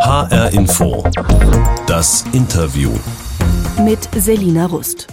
HR Info. Das Interview. Mit Selina Rust.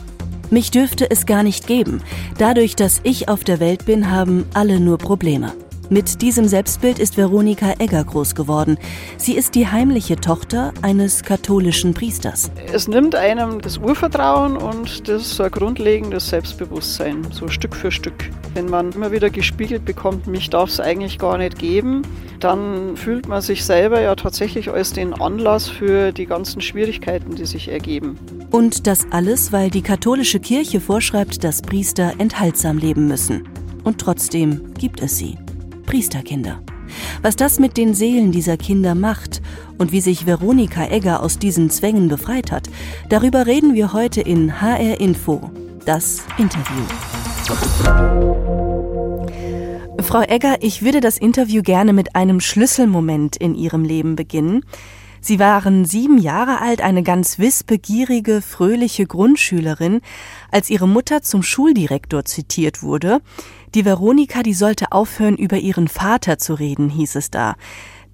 Mich dürfte es gar nicht geben. Dadurch, dass ich auf der Welt bin, haben alle nur Probleme. Mit diesem Selbstbild ist Veronika Egger groß geworden. Sie ist die heimliche Tochter eines katholischen Priesters. Es nimmt einem das Urvertrauen und das so ein grundlegendes Selbstbewusstsein, so Stück für Stück. Wenn man immer wieder gespiegelt bekommt, mich darf es eigentlich gar nicht geben, dann fühlt man sich selber ja tatsächlich als den Anlass für die ganzen Schwierigkeiten, die sich ergeben. Und das alles, weil die katholische Kirche vorschreibt, dass Priester enthaltsam leben müssen. Und trotzdem gibt es sie. Priesterkinder. Was das mit den Seelen dieser Kinder macht und wie sich Veronika Egger aus diesen Zwängen befreit hat, darüber reden wir heute in HR Info, das Interview. Frau Egger, ich würde das Interview gerne mit einem Schlüsselmoment in Ihrem Leben beginnen. Sie waren sieben Jahre alt, eine ganz wissbegierige, fröhliche Grundschülerin, als ihre Mutter zum Schuldirektor zitiert wurde. Die Veronika, die sollte aufhören, über ihren Vater zu reden, hieß es da.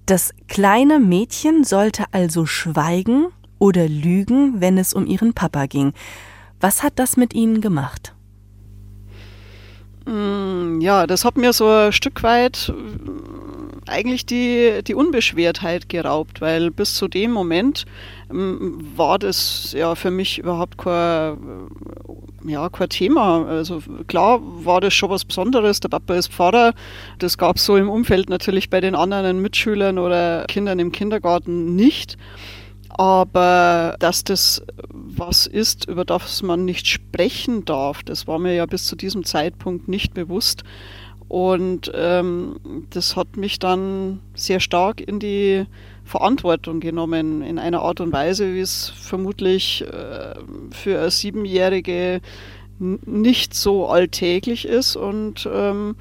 Das kleine Mädchen sollte also schweigen oder lügen, wenn es um ihren Papa ging. Was hat das mit Ihnen gemacht? Mm, ja, das hat mir so ein Stück weit eigentlich die, die Unbeschwertheit geraubt, weil bis zu dem Moment ähm, war das ja für mich überhaupt kein, äh, ja, kein Thema. Also klar war das schon was Besonderes. Der Papa ist Pfarrer. Das gab es so im Umfeld natürlich bei den anderen Mitschülern oder Kindern im Kindergarten nicht. Aber dass das was ist, über das man nicht sprechen darf, das war mir ja bis zu diesem Zeitpunkt nicht bewusst. Und ähm, das hat mich dann sehr stark in die Verantwortung genommen, in einer Art und Weise, wie es vermutlich äh, für eine Siebenjährige nicht so alltäglich ist und ähm,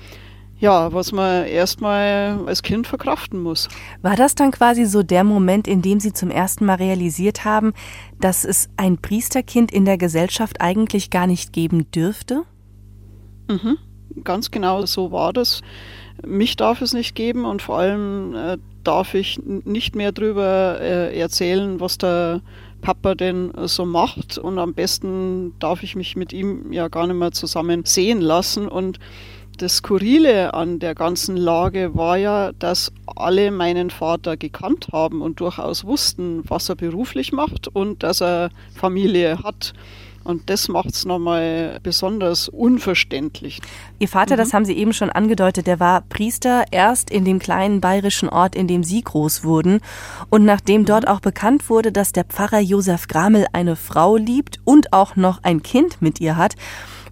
ja, was man erstmal als Kind verkraften muss. War das dann quasi so der Moment, in dem Sie zum ersten Mal realisiert haben, dass es ein Priesterkind in der Gesellschaft eigentlich gar nicht geben dürfte? Mhm ganz genau so war das. Mich darf es nicht geben und vor allem äh, darf ich nicht mehr darüber äh, erzählen, was der Papa denn so macht. Und am besten darf ich mich mit ihm ja gar nicht mehr zusammen sehen lassen. Und das Skurrile an der ganzen Lage war ja, dass alle meinen Vater gekannt haben und durchaus wussten, was er beruflich macht und dass er Familie hat. Und das macht es nochmal besonders unverständlich. Ihr Vater, mhm. das haben Sie eben schon angedeutet, der war Priester erst in dem kleinen bayerischen Ort, in dem Sie groß wurden. Und nachdem mhm. dort auch bekannt wurde, dass der Pfarrer Josef Gramel eine Frau liebt und auch noch ein Kind mit ihr hat,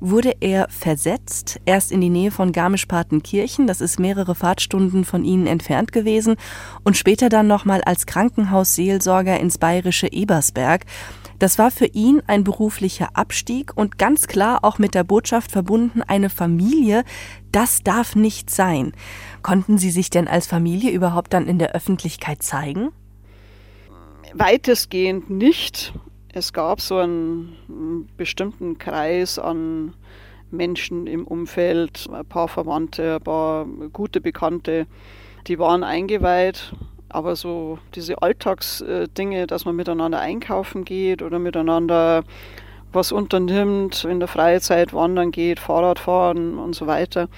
wurde er versetzt, erst in die Nähe von Garmisch-Partenkirchen, das ist mehrere Fahrtstunden von ihnen entfernt gewesen, und später dann nochmal als Krankenhausseelsorger ins bayerische Ebersberg. Das war für ihn ein beruflicher Abstieg und ganz klar auch mit der Botschaft verbunden, eine Familie, das darf nicht sein. Konnten Sie sich denn als Familie überhaupt dann in der Öffentlichkeit zeigen? Weitestgehend nicht. Es gab so einen bestimmten Kreis an Menschen im Umfeld, ein paar Verwandte, ein paar gute Bekannte, die waren eingeweiht aber so diese Alltagsdinge, dass man miteinander einkaufen geht oder miteinander was unternimmt, in der Freizeit wandern geht, Fahrrad fahren und so weiter,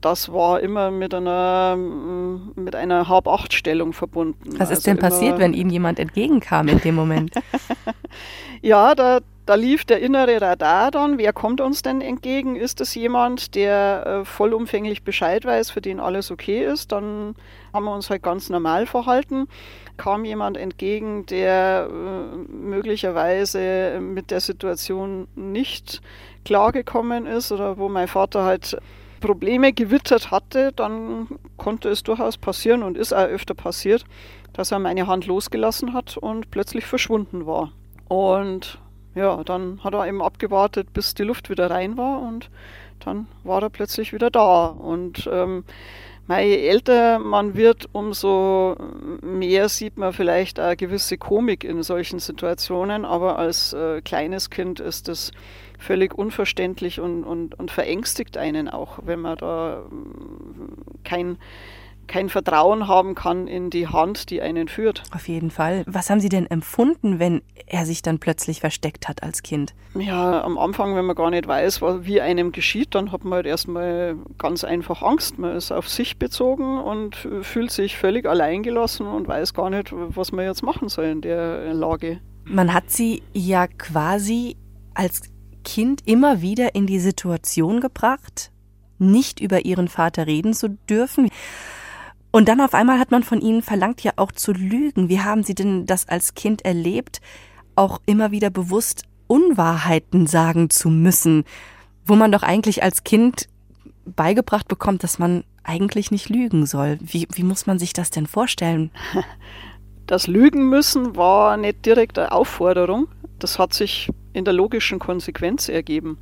das war immer mit einer, mit einer Halb-Acht-Stellung verbunden. Was ist also denn passiert, wenn Ihnen jemand entgegenkam in dem Moment? ja, da, da lief der innere Radar dann. Wer kommt uns denn entgegen? Ist es jemand, der äh, vollumfänglich Bescheid weiß, für den alles okay ist? Dann haben wir uns halt ganz normal verhalten. Kam jemand entgegen, der äh, möglicherweise mit der Situation nicht klargekommen ist oder wo mein Vater halt Probleme gewittert hatte, dann konnte es durchaus passieren und ist auch öfter passiert, dass er meine Hand losgelassen hat und plötzlich verschwunden war. Und ja, dann hat er eben abgewartet, bis die Luft wieder rein war und dann war er plötzlich wieder da. Und ähm, je älter man wird, umso mehr sieht man vielleicht eine gewisse Komik in solchen Situationen, aber als äh, kleines Kind ist es völlig unverständlich und, und, und verängstigt einen auch, wenn man da kein kein Vertrauen haben kann in die Hand, die einen führt. Auf jeden Fall. Was haben Sie denn empfunden, wenn er sich dann plötzlich versteckt hat als Kind? Ja, am Anfang, wenn man gar nicht weiß, wie einem geschieht, dann hat man halt erstmal ganz einfach Angst. Man ist auf sich bezogen und fühlt sich völlig alleingelassen und weiß gar nicht, was man jetzt machen soll in der Lage. Man hat sie ja quasi als Kind immer wieder in die Situation gebracht, nicht über ihren Vater reden zu dürfen. Und dann auf einmal hat man von ihnen verlangt, ja auch zu lügen. Wie haben Sie denn das als Kind erlebt, auch immer wieder bewusst Unwahrheiten sagen zu müssen, wo man doch eigentlich als Kind beigebracht bekommt, dass man eigentlich nicht lügen soll. Wie, wie muss man sich das denn vorstellen? Das Lügen müssen war nicht direkt eine Aufforderung. Das hat sich in der logischen Konsequenz ergeben.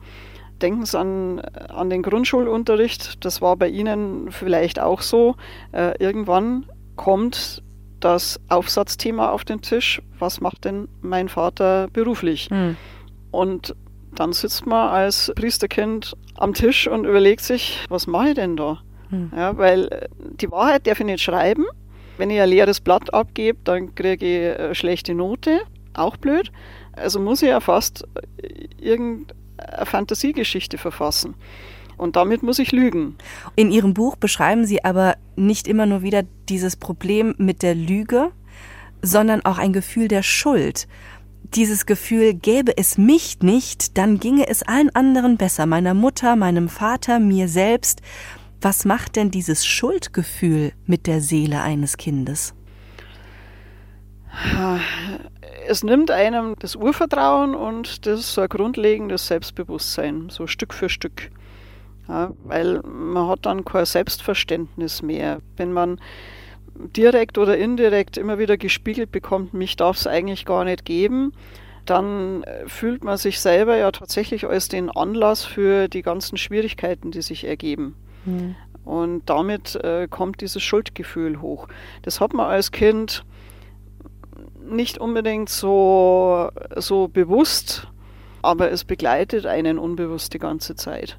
Denken Sie an, an den Grundschulunterricht, das war bei Ihnen vielleicht auch so. Äh, irgendwann kommt das Aufsatzthema auf den Tisch, was macht denn mein Vater beruflich? Mhm. Und dann sitzt man als Priesterkind am Tisch und überlegt sich, was mache ich denn da? Mhm. Ja, weil äh, die Wahrheit darf ich nicht schreiben. Wenn ich ein leeres Blatt abgebe, dann kriege ich eine schlechte Note, auch blöd. Also muss ich ja fast irgendeine Fantasiegeschichte verfassen. Und damit muss ich lügen. In Ihrem Buch beschreiben Sie aber nicht immer nur wieder dieses Problem mit der Lüge, sondern auch ein Gefühl der Schuld. Dieses Gefühl, gäbe es mich nicht, dann ginge es allen anderen besser, meiner Mutter, meinem Vater, mir selbst. Was macht denn dieses Schuldgefühl mit der Seele eines Kindes? Es nimmt einem das Urvertrauen und das so ein grundlegendes Selbstbewusstsein, so Stück für Stück. Ja, weil man hat dann kein Selbstverständnis mehr. Wenn man direkt oder indirekt immer wieder gespiegelt bekommt, mich darf es eigentlich gar nicht geben, dann fühlt man sich selber ja tatsächlich als den Anlass für die ganzen Schwierigkeiten, die sich ergeben. Mhm. Und damit äh, kommt dieses Schuldgefühl hoch. Das hat man als Kind nicht unbedingt so, so bewusst, aber es begleitet einen unbewusst die ganze Zeit.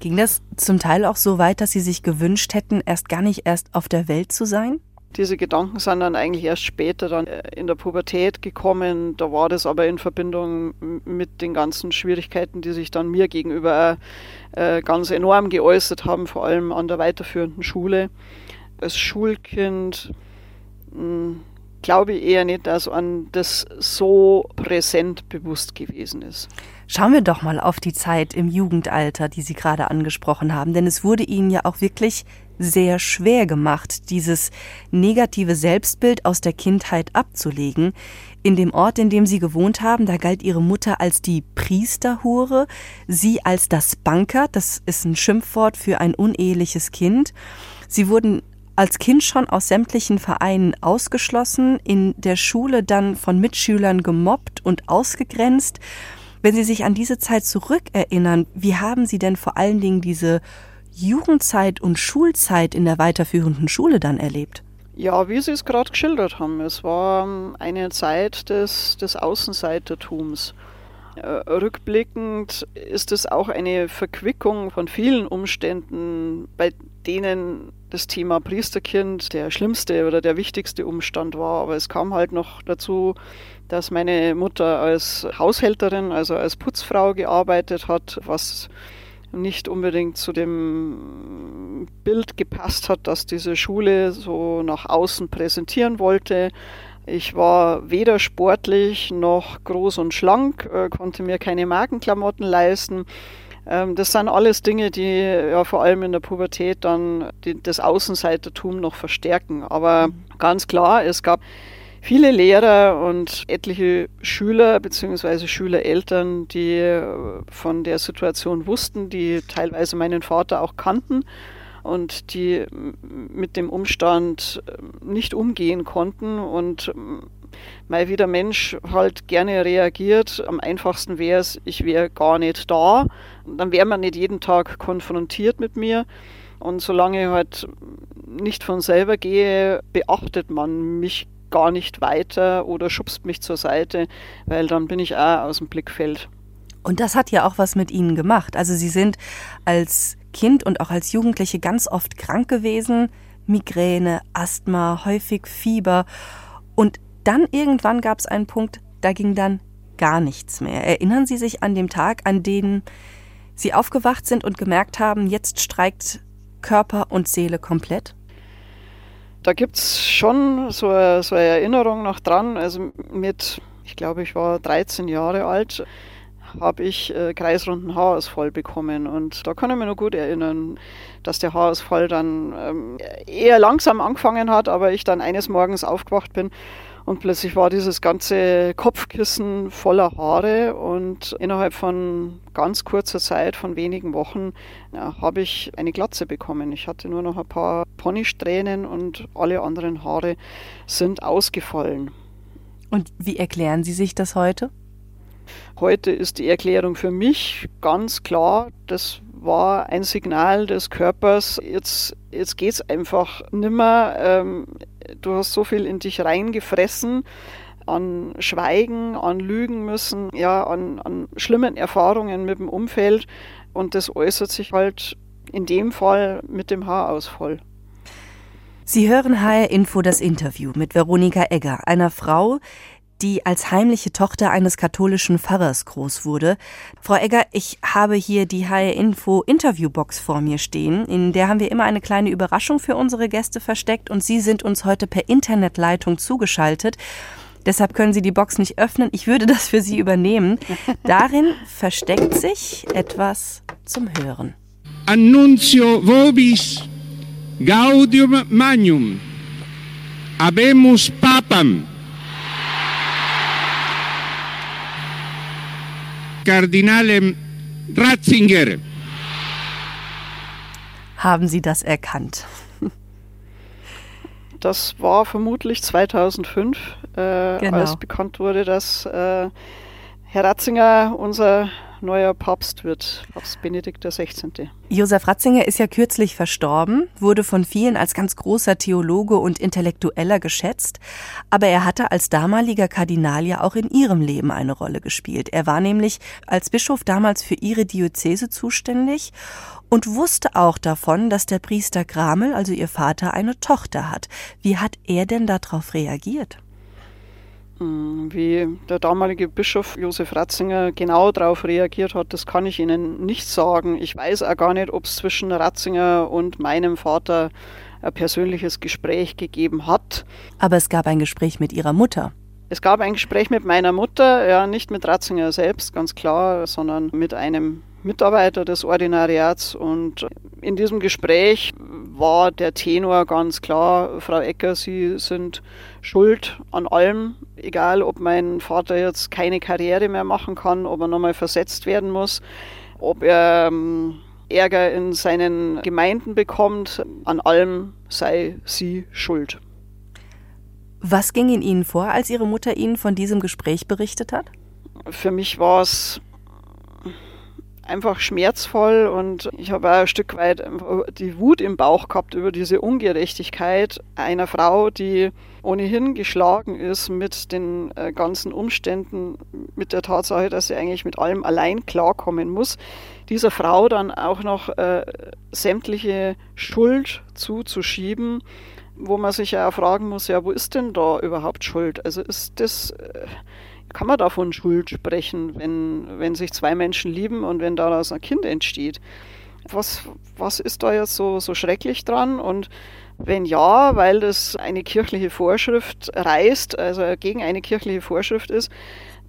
Ging das zum Teil auch so weit, dass Sie sich gewünscht hätten, erst gar nicht erst auf der Welt zu sein? Diese Gedanken sind dann eigentlich erst später dann äh, in der Pubertät gekommen. Da war das aber in Verbindung mit den ganzen Schwierigkeiten, die sich dann mir gegenüber äh, ganz enorm geäußert haben, vor allem an der weiterführenden Schule. Als Schulkind hm, glaube ich eher nicht, dass an das so präsent bewusst gewesen ist. Schauen wir doch mal auf die Zeit im Jugendalter, die Sie gerade angesprochen haben, denn es wurde Ihnen ja auch wirklich sehr schwer gemacht, dieses negative Selbstbild aus der Kindheit abzulegen. In dem Ort, in dem Sie gewohnt haben, da galt Ihre Mutter als die Priesterhure, Sie als das Banker, das ist ein Schimpfwort für ein uneheliches Kind. Sie wurden als Kind schon aus sämtlichen Vereinen ausgeschlossen, in der Schule dann von Mitschülern gemobbt und ausgegrenzt. Wenn Sie sich an diese Zeit zurückerinnern, wie haben Sie denn vor allen Dingen diese Jugendzeit und Schulzeit in der weiterführenden Schule dann erlebt? Ja, wie Sie es gerade geschildert haben, es war ähm, eine Zeit des, des Außenseitertums. Äh, rückblickend ist es auch eine Verquickung von vielen Umständen, bei denen das Thema Priesterkind der schlimmste oder der wichtigste Umstand war. Aber es kam halt noch dazu, dass meine Mutter als Haushälterin, also als Putzfrau gearbeitet hat, was nicht unbedingt zu dem Bild gepasst hat, das diese Schule so nach außen präsentieren wollte. Ich war weder sportlich noch groß und schlank, äh, konnte mir keine Markenklamotten leisten. Ähm, das sind alles Dinge, die ja vor allem in der Pubertät dann die, das Außenseitertum noch verstärken. Aber mhm. ganz klar, es gab viele Lehrer und etliche Schüler bzw. Schülereltern, die äh, von der Situation wussten, die teilweise meinen Vater auch kannten und die mit dem Umstand äh, nicht umgehen konnten und mal wie der Mensch halt gerne reagiert. Am einfachsten wäre es, ich wäre gar nicht da. Dann wäre man nicht jeden Tag konfrontiert mit mir. Und solange ich halt nicht von selber gehe, beachtet man mich gar nicht weiter oder schubst mich zur Seite, weil dann bin ich auch aus dem Blickfeld. Und das hat ja auch was mit Ihnen gemacht. Also Sie sind als Kind und auch als Jugendliche ganz oft krank gewesen, Migräne, Asthma, häufig Fieber. Und dann irgendwann gab es einen Punkt, da ging dann gar nichts mehr. Erinnern Sie sich an den Tag, an den Sie aufgewacht sind und gemerkt haben, jetzt streikt Körper und Seele komplett? Da gibt es schon so eine, so eine Erinnerung noch dran. Also mit, ich glaube, ich war 13 Jahre alt, habe ich äh, kreisrunden Haarausfall bekommen. Und da kann ich mich noch gut erinnern, dass der Haarausfall dann ähm, eher langsam angefangen hat, aber ich dann eines Morgens aufgewacht bin und plötzlich war dieses ganze Kopfkissen voller Haare und innerhalb von ganz kurzer Zeit, von wenigen Wochen, ja, habe ich eine Glatze bekommen. Ich hatte nur noch ein paar Ponysträhnen und alle anderen Haare sind ausgefallen. Und wie erklären Sie sich das heute? Heute ist die Erklärung für mich ganz klar, das war ein Signal des Körpers, jetzt, jetzt geht es einfach nimmer. Ähm, du hast so viel in dich reingefressen an Schweigen, an Lügen müssen, ja, an, an schlimmen Erfahrungen mit dem Umfeld. Und das äußert sich halt in dem Fall mit dem Haarausfall. Sie hören HR Info das Interview mit Veronika Egger, einer Frau, die als heimliche Tochter eines katholischen Pfarrers groß wurde. Frau Egger, ich habe hier die HR Info Interviewbox vor mir stehen. In der haben wir immer eine kleine Überraschung für unsere Gäste versteckt und Sie sind uns heute per Internetleitung zugeschaltet. Deshalb können Sie die Box nicht öffnen. Ich würde das für Sie übernehmen. Darin versteckt sich etwas zum Hören. Annuncio vobis gaudium magnum. Habemus papam. Kardinalem Ratzinger. Haben Sie das erkannt? Das war vermutlich 2005, äh, genau. als bekannt wurde, dass äh, Herr Ratzinger unser neuer Papst wird, Papst Benedikt XVI. Josef Ratzinger ist ja kürzlich verstorben, wurde von vielen als ganz großer Theologe und Intellektueller geschätzt, aber er hatte als damaliger Kardinal ja auch in ihrem Leben eine Rolle gespielt. Er war nämlich als Bischof damals für ihre Diözese zuständig und wusste auch davon, dass der Priester Gramel, also ihr Vater, eine Tochter hat. Wie hat er denn darauf reagiert? Hm, wie der damalige Bischof Josef Ratzinger genau darauf reagiert hat, das kann ich Ihnen nicht sagen. Ich weiß auch gar nicht, ob es zwischen Ratzinger und meinem Vater ein persönliches Gespräch gegeben hat. Aber es gab ein Gespräch mit Ihrer Mutter. Es gab ein Gespräch mit meiner Mutter, ja, nicht mit Ratzinger selbst, ganz klar, sondern mit einem Mitarbeiter des Ordinariats. Und in diesem Gespräch war der Tenor ganz klar, Frau Ecker, Sie sind schuld an allem, egal ob mein Vater jetzt keine Karriere mehr machen kann, ob er nochmal versetzt werden muss, ob er ähm, Ärger in seinen Gemeinden bekommt, an allem sei sie schuld. Was ging in Ihnen vor, als Ihre Mutter Ihnen von diesem Gespräch berichtet hat? Für mich war es einfach schmerzvoll und ich habe ein Stück weit die Wut im Bauch gehabt über diese Ungerechtigkeit einer Frau, die ohnehin geschlagen ist mit den äh, ganzen Umständen, mit der Tatsache, dass sie eigentlich mit allem allein klarkommen muss, dieser Frau dann auch noch äh, sämtliche Schuld zuzuschieben, wo man sich ja auch fragen muss, ja, wo ist denn da überhaupt Schuld? Also ist das, äh, kann man da von Schuld sprechen, wenn, wenn sich zwei Menschen lieben und wenn daraus ein Kind entsteht? Was, was ist da jetzt so, so schrecklich dran? Und wenn ja, weil das eine kirchliche Vorschrift reißt, also gegen eine kirchliche Vorschrift ist,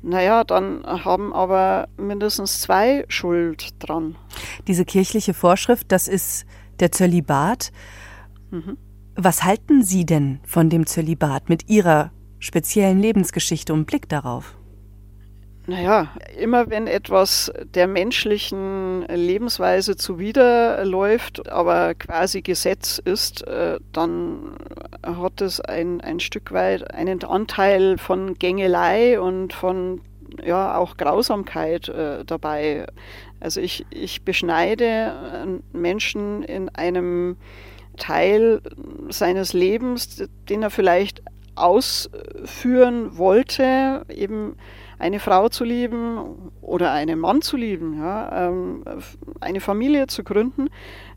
naja, dann haben aber mindestens zwei Schuld dran. Diese kirchliche Vorschrift, das ist der Zölibat. Mhm. Was halten Sie denn von dem Zölibat mit Ihrer speziellen Lebensgeschichte und Blick darauf? Naja, immer wenn etwas der menschlichen Lebensweise zuwiderläuft, aber quasi Gesetz ist, äh, dann hat es ein, ein Stück weit einen Anteil von Gängelei und von ja auch Grausamkeit äh, dabei. Also ich, ich beschneide Menschen in einem Teil seines Lebens, den er vielleicht ausführen wollte, eben eine Frau zu lieben oder einen Mann zu lieben, ja, ähm, eine Familie zu gründen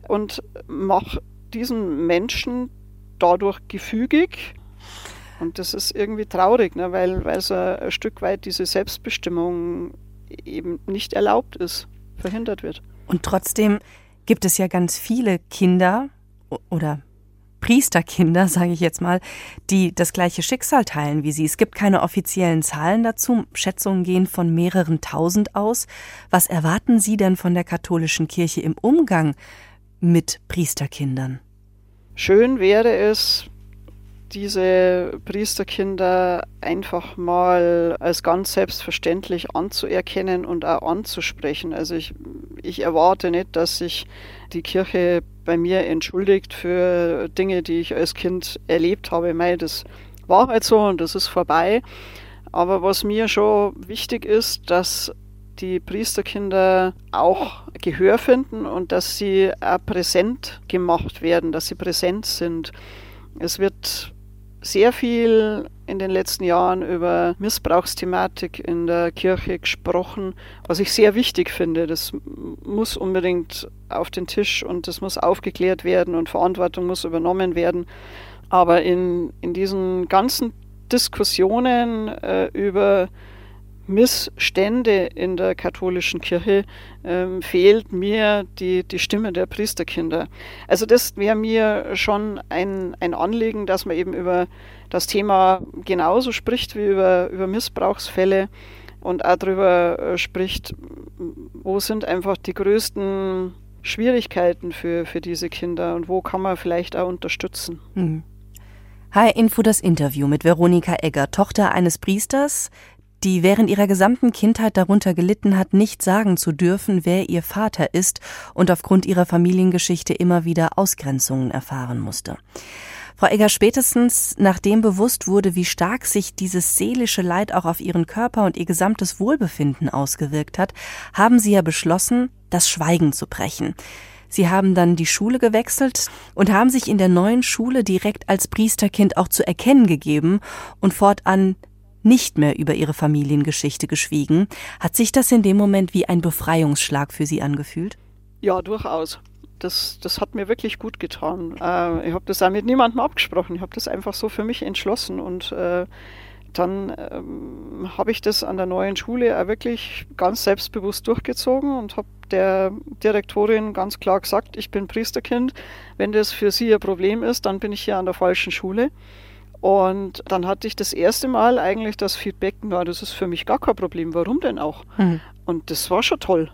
und mach diesen Menschen dadurch gefügig. Und das ist irgendwie traurig, ne, weil, weil so ein Stück weit diese Selbstbestimmung eben nicht erlaubt ist, verhindert wird. Und trotzdem gibt es ja ganz viele Kinder oder Priesterkinder, sage ich jetzt mal, die das gleiche Schicksal teilen wie sie. Es gibt keine offiziellen Zahlen dazu. Schätzungen gehen von mehreren tausend aus. Was erwarten Sie denn von der katholischen Kirche im Umgang mit Priesterkindern? Schön wäre es, diese Priesterkinder einfach mal als ganz selbstverständlich anzuerkennen und auch anzusprechen. Also ich, ich erwarte nicht, dass sich die Kirche bei mir entschuldigt für Dinge, die ich als Kind erlebt habe. Mei, das war halt so und das ist vorbei. Aber was mir schon wichtig ist, dass die Priesterkinder auch Gehör finden und dass sie auch präsent gemacht werden, dass sie präsent sind. Es wird sehr viel in den letzten Jahren über Missbrauchsthematik in der Kirche gesprochen, was ich sehr wichtig finde. Das muss unbedingt auf den Tisch und das muss aufgeklärt werden und Verantwortung muss übernommen werden. Aber in, in diesen ganzen Diskussionen äh, über Missstände in der katholischen Kirche ähm, fehlt mir die, die Stimme der Priesterkinder. Also das wäre mir schon ein, ein Anliegen, dass man eben über das Thema genauso spricht wie über, über Missbrauchsfälle und auch darüber äh, spricht, wo sind einfach die größten Schwierigkeiten für, für diese Kinder und wo kann man vielleicht auch unterstützen. Mhm. Info das Interview mit Veronika Egger, Tochter eines Priesters, die während ihrer gesamten Kindheit darunter gelitten hat, nicht sagen zu dürfen, wer ihr Vater ist und aufgrund ihrer Familiengeschichte immer wieder Ausgrenzungen erfahren musste. Frau Egger, spätestens nachdem bewusst wurde, wie stark sich dieses seelische Leid auch auf ihren Körper und ihr gesamtes Wohlbefinden ausgewirkt hat, haben Sie ja beschlossen, das Schweigen zu brechen. Sie haben dann die Schule gewechselt und haben sich in der neuen Schule direkt als Priesterkind auch zu erkennen gegeben und fortan nicht mehr über ihre Familiengeschichte geschwiegen. Hat sich das in dem Moment wie ein Befreiungsschlag für Sie angefühlt? Ja, durchaus. Das, das hat mir wirklich gut getan. Äh, ich habe das auch mit niemandem abgesprochen. Ich habe das einfach so für mich entschlossen und äh, dann ähm, habe ich das an der neuen Schule auch wirklich ganz selbstbewusst durchgezogen und habe der Direktorin ganz klar gesagt, ich bin Priesterkind. Wenn das für Sie ein Problem ist, dann bin ich hier an der falschen Schule. Und dann hatte ich das erste Mal eigentlich das Feedback, na, das ist für mich gar kein Problem, warum denn auch? Mhm. Und das war schon toll.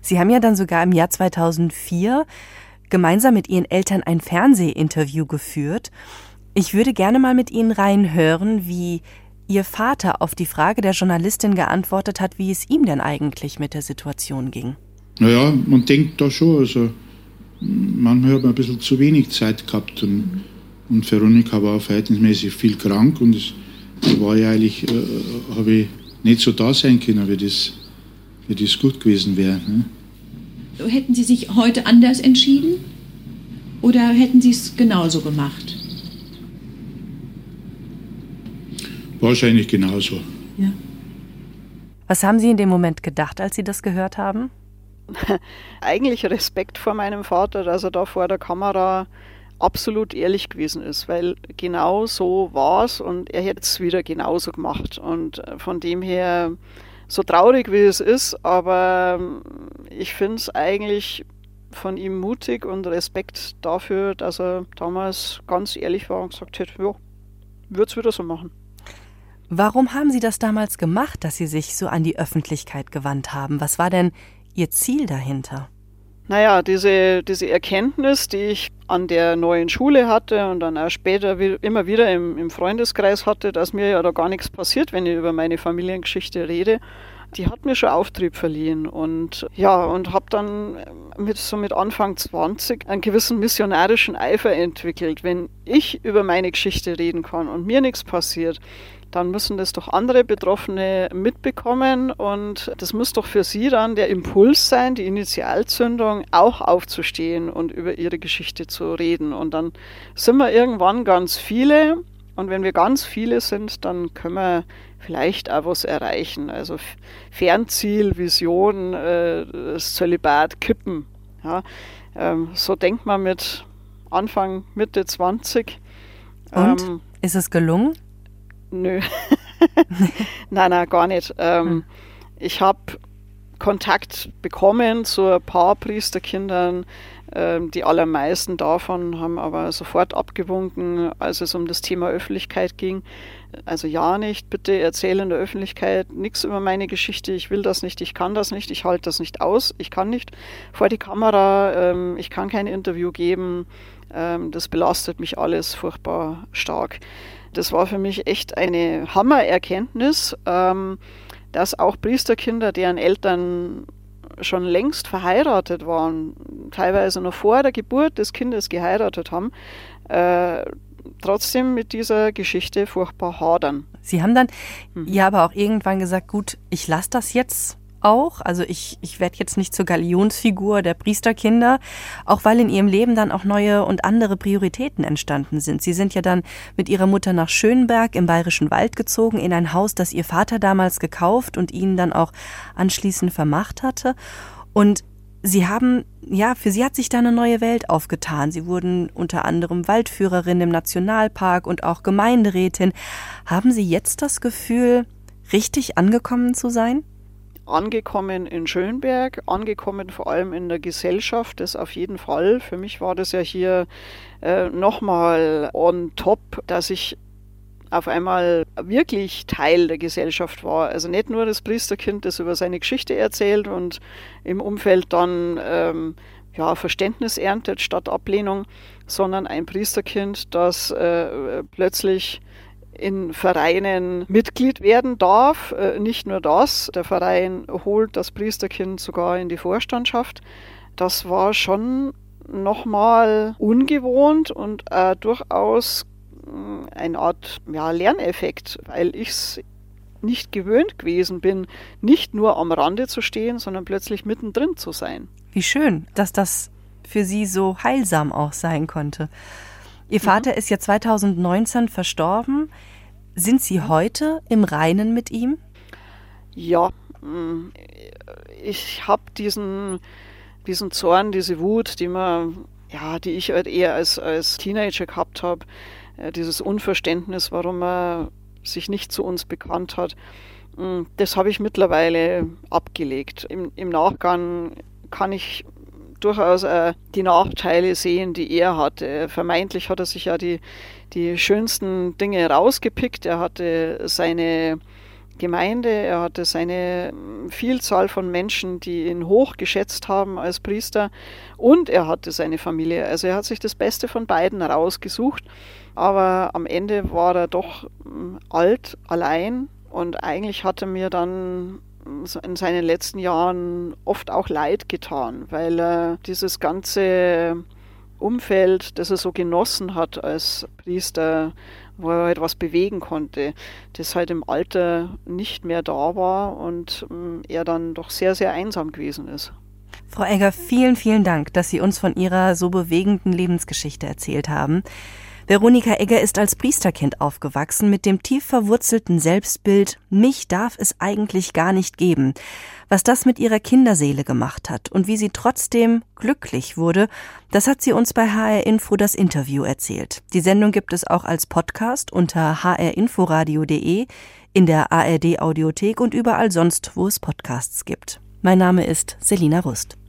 Sie haben ja dann sogar im Jahr 2004 gemeinsam mit Ihren Eltern ein Fernsehinterview geführt. Ich würde gerne mal mit Ihnen reinhören, wie Ihr Vater auf die Frage der Journalistin geantwortet hat, wie es ihm denn eigentlich mit der Situation ging. Naja, man denkt da schon, also manchmal hat man ein bisschen zu wenig Zeit gehabt und und Veronika war verhältnismäßig viel krank und es war ja eigentlich, äh, habe ich nicht so da sein können, wie das, wie das gut gewesen wäre. Ne? Hätten Sie sich heute anders entschieden oder hätten Sie es genauso gemacht? Wahrscheinlich genauso. Ja. Was haben Sie in dem Moment gedacht, als Sie das gehört haben? Eigentlich Respekt vor meinem Vater, dass er da vor der Kamera absolut ehrlich gewesen ist, weil genau so war es und er hätte es wieder genauso gemacht. Und äh, von dem her, so traurig wie es ist, aber ähm, ich finde es eigentlich von ihm mutig und Respekt dafür, dass er damals ganz ehrlich war und gesagt hat, ja, würde es wieder so machen. Warum haben Sie das damals gemacht, dass Sie sich so an die Öffentlichkeit gewandt haben? Was war denn Ihr Ziel dahinter? Naja, diese, diese Erkenntnis, die ich an der neuen Schule hatte und dann auch später immer wieder im, im Freundeskreis hatte, dass mir ja da gar nichts passiert, wenn ich über meine Familiengeschichte rede, die hat mir schon Auftrieb verliehen und ja, und habe dann mit so mit Anfang 20 einen gewissen missionarischen Eifer entwickelt. Wenn ich über meine Geschichte reden kann und mir nichts passiert, dann müssen das doch andere Betroffene mitbekommen und das muss doch für sie dann der Impuls sein, die Initialzündung, auch aufzustehen und über ihre Geschichte zu reden. Und dann sind wir irgendwann ganz viele und wenn wir ganz viele sind, dann können wir vielleicht auch was erreichen. Also Fernziel, Vision, äh, das Zölibat kippen. Ja, ähm, so denkt man mit Anfang, Mitte 20. Und? Ähm, ist es gelungen? Nö. nein, nein, gar nicht. Ähm, hm. Ich habe Kontakt bekommen zu ein paar Priesterkindern. Ähm, die allermeisten davon haben aber sofort abgewunken, als es um das Thema Öffentlichkeit ging. Also ja nicht, bitte erzähle in der Öffentlichkeit nichts über meine Geschichte. Ich will das nicht, ich kann das nicht, ich halte das nicht aus, ich kann nicht vor die Kamera, ähm, ich kann kein Interview geben. Ähm, das belastet mich alles furchtbar stark. Das war für mich echt eine Hammererkenntnis dass auch Priesterkinder, deren Eltern schon längst verheiratet waren, teilweise noch vor der Geburt des Kindes geheiratet haben, äh, trotzdem mit dieser Geschichte furchtbar hadern. Sie haben dann mhm. ja aber auch irgendwann gesagt, gut, ich lasse das jetzt auch. Also ich, ich werde jetzt nicht zur Galionsfigur der Priesterkinder, auch weil in ihrem Leben dann auch neue und andere Prioritäten entstanden sind. Sie sind ja dann mit ihrer Mutter nach Schönberg im Bayerischen Wald gezogen, in ein Haus, das ihr Vater damals gekauft und ihnen dann auch anschließend vermacht hatte. Und Sie haben, ja, für Sie hat sich da eine neue Welt aufgetan. Sie wurden unter anderem Waldführerin im Nationalpark und auch Gemeinderätin. Haben Sie jetzt das Gefühl, richtig angekommen zu sein? Angekommen in Schönberg, angekommen vor allem in der Gesellschaft, das auf jeden Fall. Für mich war das ja hier äh, nochmal on top, dass ich auf einmal wirklich Teil der Gesellschaft war. Also nicht nur das Priesterkind, das über seine Geschichte erzählt und im Umfeld dann ähm, ja, Verständnis erntet statt Ablehnung, sondern ein Priesterkind, das äh, plötzlich in Vereinen Mitglied werden darf. Äh, nicht nur das, der Verein holt das Priesterkind sogar in die Vorstandschaft. Das war schon nochmal ungewohnt und äh, durchaus äh, eine Art ja, Lerneffekt, weil ich es nicht gewöhnt gewesen bin, nicht nur am Rande zu stehen, sondern plötzlich mittendrin zu sein. Wie schön, dass das für Sie so heilsam auch sein konnte. Ihr Vater ja. ist ja 2019 verstorben. Sind Sie heute im Reinen mit ihm? Ja, mm, ich habe diesen, diesen Zorn, diese Wut, die man, ja, die ich halt eher als, als Teenager gehabt habe, äh, dieses Unverständnis, warum er sich nicht zu uns bekannt hat, mm, das habe ich mittlerweile abgelegt. Im, Im Nachgang kann ich durchaus äh, die Nachteile sehen, die er hatte. Vermeintlich hat er sich ja die, die schönsten Dinge rausgepickt. Er hatte seine Gemeinde, er hatte seine Vielzahl von Menschen, die ihn hoch geschätzt haben als Priester und er hatte seine Familie. Also er hat sich das Beste von beiden rausgesucht, aber am Ende war er doch hm, alt, allein und eigentlich hatte mir dann in seinen letzten Jahren oft auch leid getan, weil er dieses ganze Umfeld, das er so genossen hat als Priester, wo er halt bewegen konnte, das halt im Alter nicht mehr da war und mm, er dann doch sehr, sehr einsam gewesen ist. Frau Egger, vielen, vielen Dank, dass Sie uns von Ihrer so bewegenden Lebensgeschichte erzählt haben. Veronika Egger ist als Priesterkind aufgewachsen mit dem tief verwurzelten Selbstbild, mich darf es eigentlich gar nicht geben. Was das mit ihrer Kinderseele gemacht hat und wie sie trotzdem glücklich wurde, das hat sie uns bei HR Info das Interview erzählt. Die Sendung gibt es auch als Podcast unter hrinforadio.de, in der ARD Audiothek und überall sonst, wo es Podcasts gibt. Mein Name ist Selina Rust.